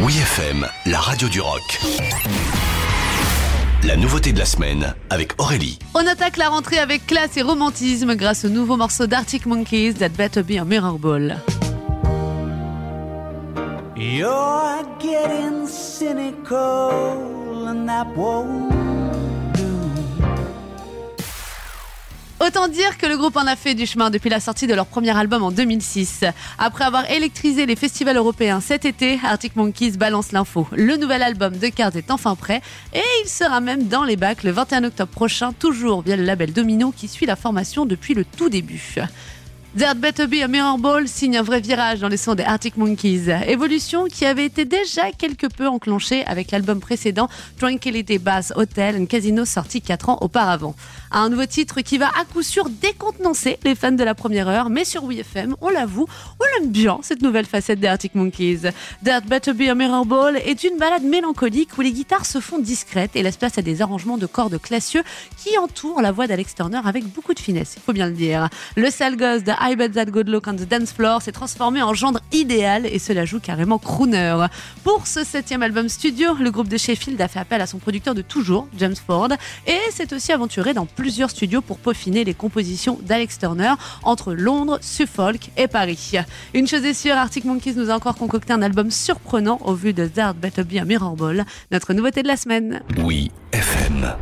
Oui FM, la radio du rock. La nouveauté de la semaine avec Aurélie. On attaque la rentrée avec classe et romantisme grâce au nouveau morceau d'Arctic Monkeys That Better Be a Mirror Ball. You're getting cynical, and that won't Autant dire que le groupe en a fait du chemin depuis la sortie de leur premier album en 2006. Après avoir électrisé les festivals européens cet été, Arctic Monkeys balance l'info. Le nouvel album de Cars est enfin prêt et il sera même dans les bacs le 21 octobre prochain, toujours via le label Domino qui suit la formation depuis le tout début. That Better Be a Mirror Ball signe un vrai virage dans les sons des Arctic Monkeys. Évolution qui avait été déjà quelque peu enclenchée avec l'album précédent Tranquility Bass Hotel and Casino sorti 4 ans auparavant. Un nouveau titre qui va à coup sûr décontenancer les fans de la première heure, mais sur WFM, on l'avoue, on aime bien cette nouvelle facette des Arctic Monkeys. That Better Be a Mirror Ball est une balade mélancolique où les guitares se font discrètes et laissent place à des arrangements de cordes classieux qui entourent la voix d'Alex Turner avec beaucoup de finesse, il faut bien le dire. Le de I Bet That Good Look on the Dance Floor s'est transformé en gendre idéal et cela joue carrément crooner. Pour ce septième album studio, le groupe de Sheffield a fait appel à son producteur de toujours, James Ford, et s'est aussi aventuré dans plusieurs studios pour peaufiner les compositions d'Alex Turner entre Londres, Suffolk et Paris. Une chose est sûre, Arctic Monkeys nous a encore concocté un album surprenant au vu de Zard Better Be a Mirror Ball, notre nouveauté de la semaine. Oui FM.